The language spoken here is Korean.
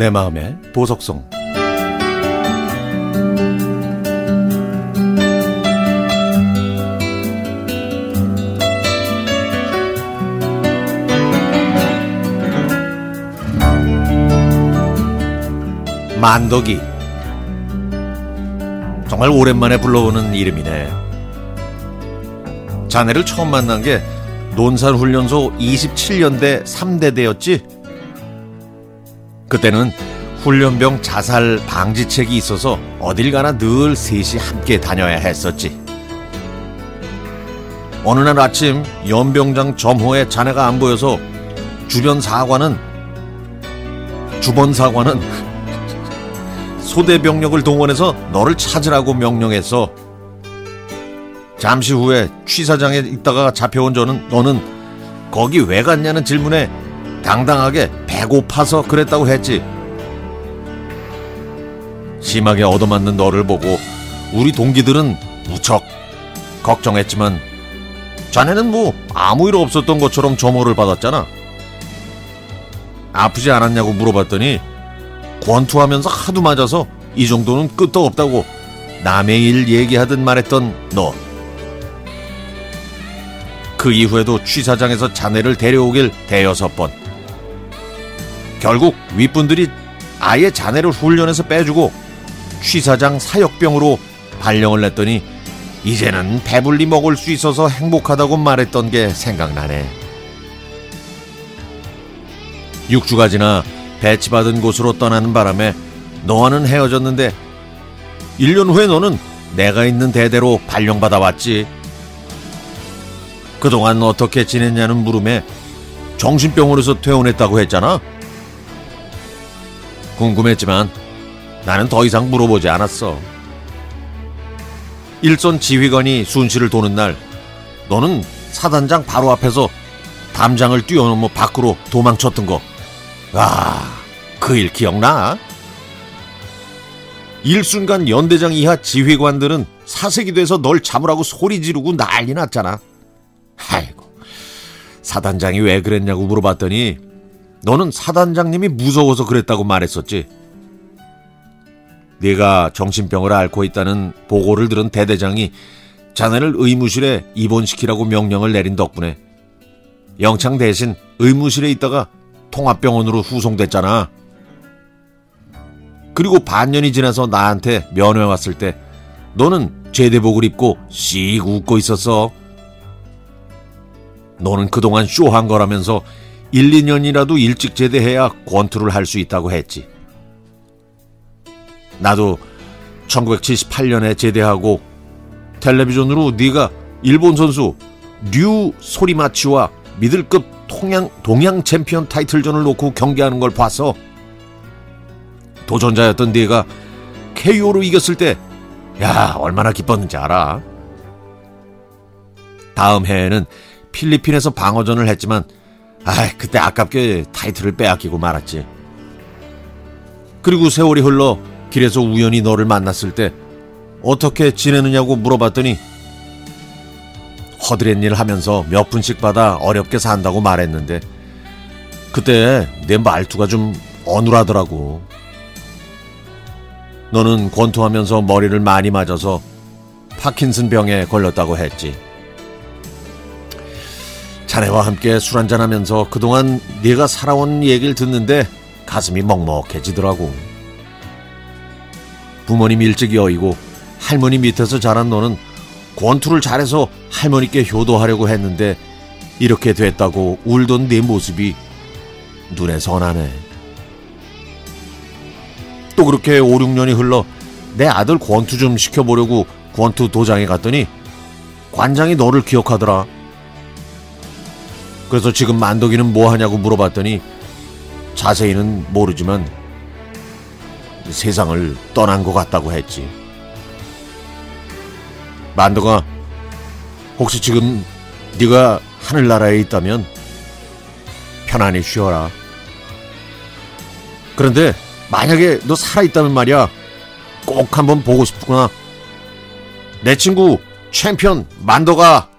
내 마음의 보석성 만덕이 정말 오랜만에 불러오는 이름이네. 자네를 처음 만난 게 논산훈련소 27년대 3대대였지? 그때는 훈련병 자살 방지책이 있어서 어딜 가나 늘 셋이 함께 다녀야 했었지. 어느 날 아침 연병장 점호에 자네가 안 보여서 주변 사관은 주번 사관은 소대 병력을 동원해서 너를 찾으라고 명령했어. 잠시 후에 취사장에 있다가 잡혀온 저는 너는 거기 왜 갔냐는 질문에 당당하게 배고파서 그랬다고 했지. 심하게 얻어맞는 너를 보고 우리 동기들은 무척 걱정했지만 자네는 뭐 아무 일 없었던 것처럼 점호를 받았잖아. 아프지 않았냐고 물어봤더니 권투하면서 하도 맞아서 이 정도는 끝도 없다고 남의 일 얘기하듯 말했던 너. 그 이후에도 취사장에서 자네를 데려오길 대여섯 번. 결국 윗분들이 아예 자네를 훈련해서 빼주고 취사장 사역병으로 발령을 냈더니 이제는 배불리 먹을 수 있어서 행복하다고 말했던 게 생각나네. 6주가 지나 배치받은 곳으로 떠나는 바람에 너와는 헤어졌는데 1년 후에 너는 내가 있는 대대로 발령받아 왔지. 그동안 어떻게 지냈냐는 물음에 정신병원에서 퇴원했다고 했잖아. 궁금했지만 나는 더 이상 물어보지 않았어. 일선 지휘관이 순시를 도는 날 너는 사단장 바로 앞에서 담장을 뛰어넘어 밖으로 도망쳤던 거. 와, 그 일 기억나? 일순간 연대장 이하 지휘관들은 사색이 돼서 널 잡으라고 소리 지르고 난리 났잖아. 아이고, 사단장이 왜 그랬냐고 물어봤더니 너는 사단장님이 무서워서 그랬다고 말했었지. 네가 정신병을 앓고 있다는 보고를 들은 대대장이 자네를 의무실에 입원시키라고 명령을 내린 덕분에 영창 대신 의무실에 있다가 통합병원으로 후송됐잖아. 그리고 반년이 지나서 나한테 면회 왔을 때 너는 제대복을 입고 씩 웃고 있었어. 너는 그동안 쇼한 거라면서 1, 2년이라도 일찍 제대해야 권투를 할 수 있다고 했지. 나도 1978년에 제대하고 텔레비전으로 네가 일본 선수 류 소리마치와 미들급 통양, 동양 챔피언 타이틀전을 놓고 경기하는 걸 봐서 도전자였던 네가 KO로 이겼을 때, 야, 얼마나 기뻤는지 알아. 다음 해에는 필리핀에서 방어전을 했지만, 아, 그때 아깝게 타이틀을 빼앗기고 말았지. 그리고 세월이 흘러 길에서 우연히 너를 만났을 때 어떻게 지내느냐고 물어봤더니 허드렛 일 하면서 몇 푼씩 받아 어렵게 산다고 말했는데 그때 내 말투가 좀 어눌하더라고. 너는 권투하면서 머리를 많이 맞아서 파킨슨 병에 걸렸다고 했지. 자네와 함께 술 한잔하면서 그동안 네가 살아온 얘기를 듣는데 가슴이 먹먹해지더라고. 부모님 일찍 여의고 할머니 밑에서 자란 너는 권투를 잘해서 할머니께 효도하려고 했는데 이렇게 됐다고 울던 네 모습이 눈에 선하네. 또 그렇게 5, 6년이 흘러 내 아들 권투 좀 시켜보려고 권투 도장에 갔더니 관장이 너를 기억하더라. 그래서 지금 만덕이는 뭐 하냐고 물어봤더니 자세히는 모르지만 세상을 떠난 것 같다고 했지. 만덕아, 혹시 지금 네가 하늘나라에 있다면 편안히 쉬어라. 그런데 만약에 너 살아있다면 말이야, 꼭 한번 보고 싶구나. 내 친구 챔피언 만덕아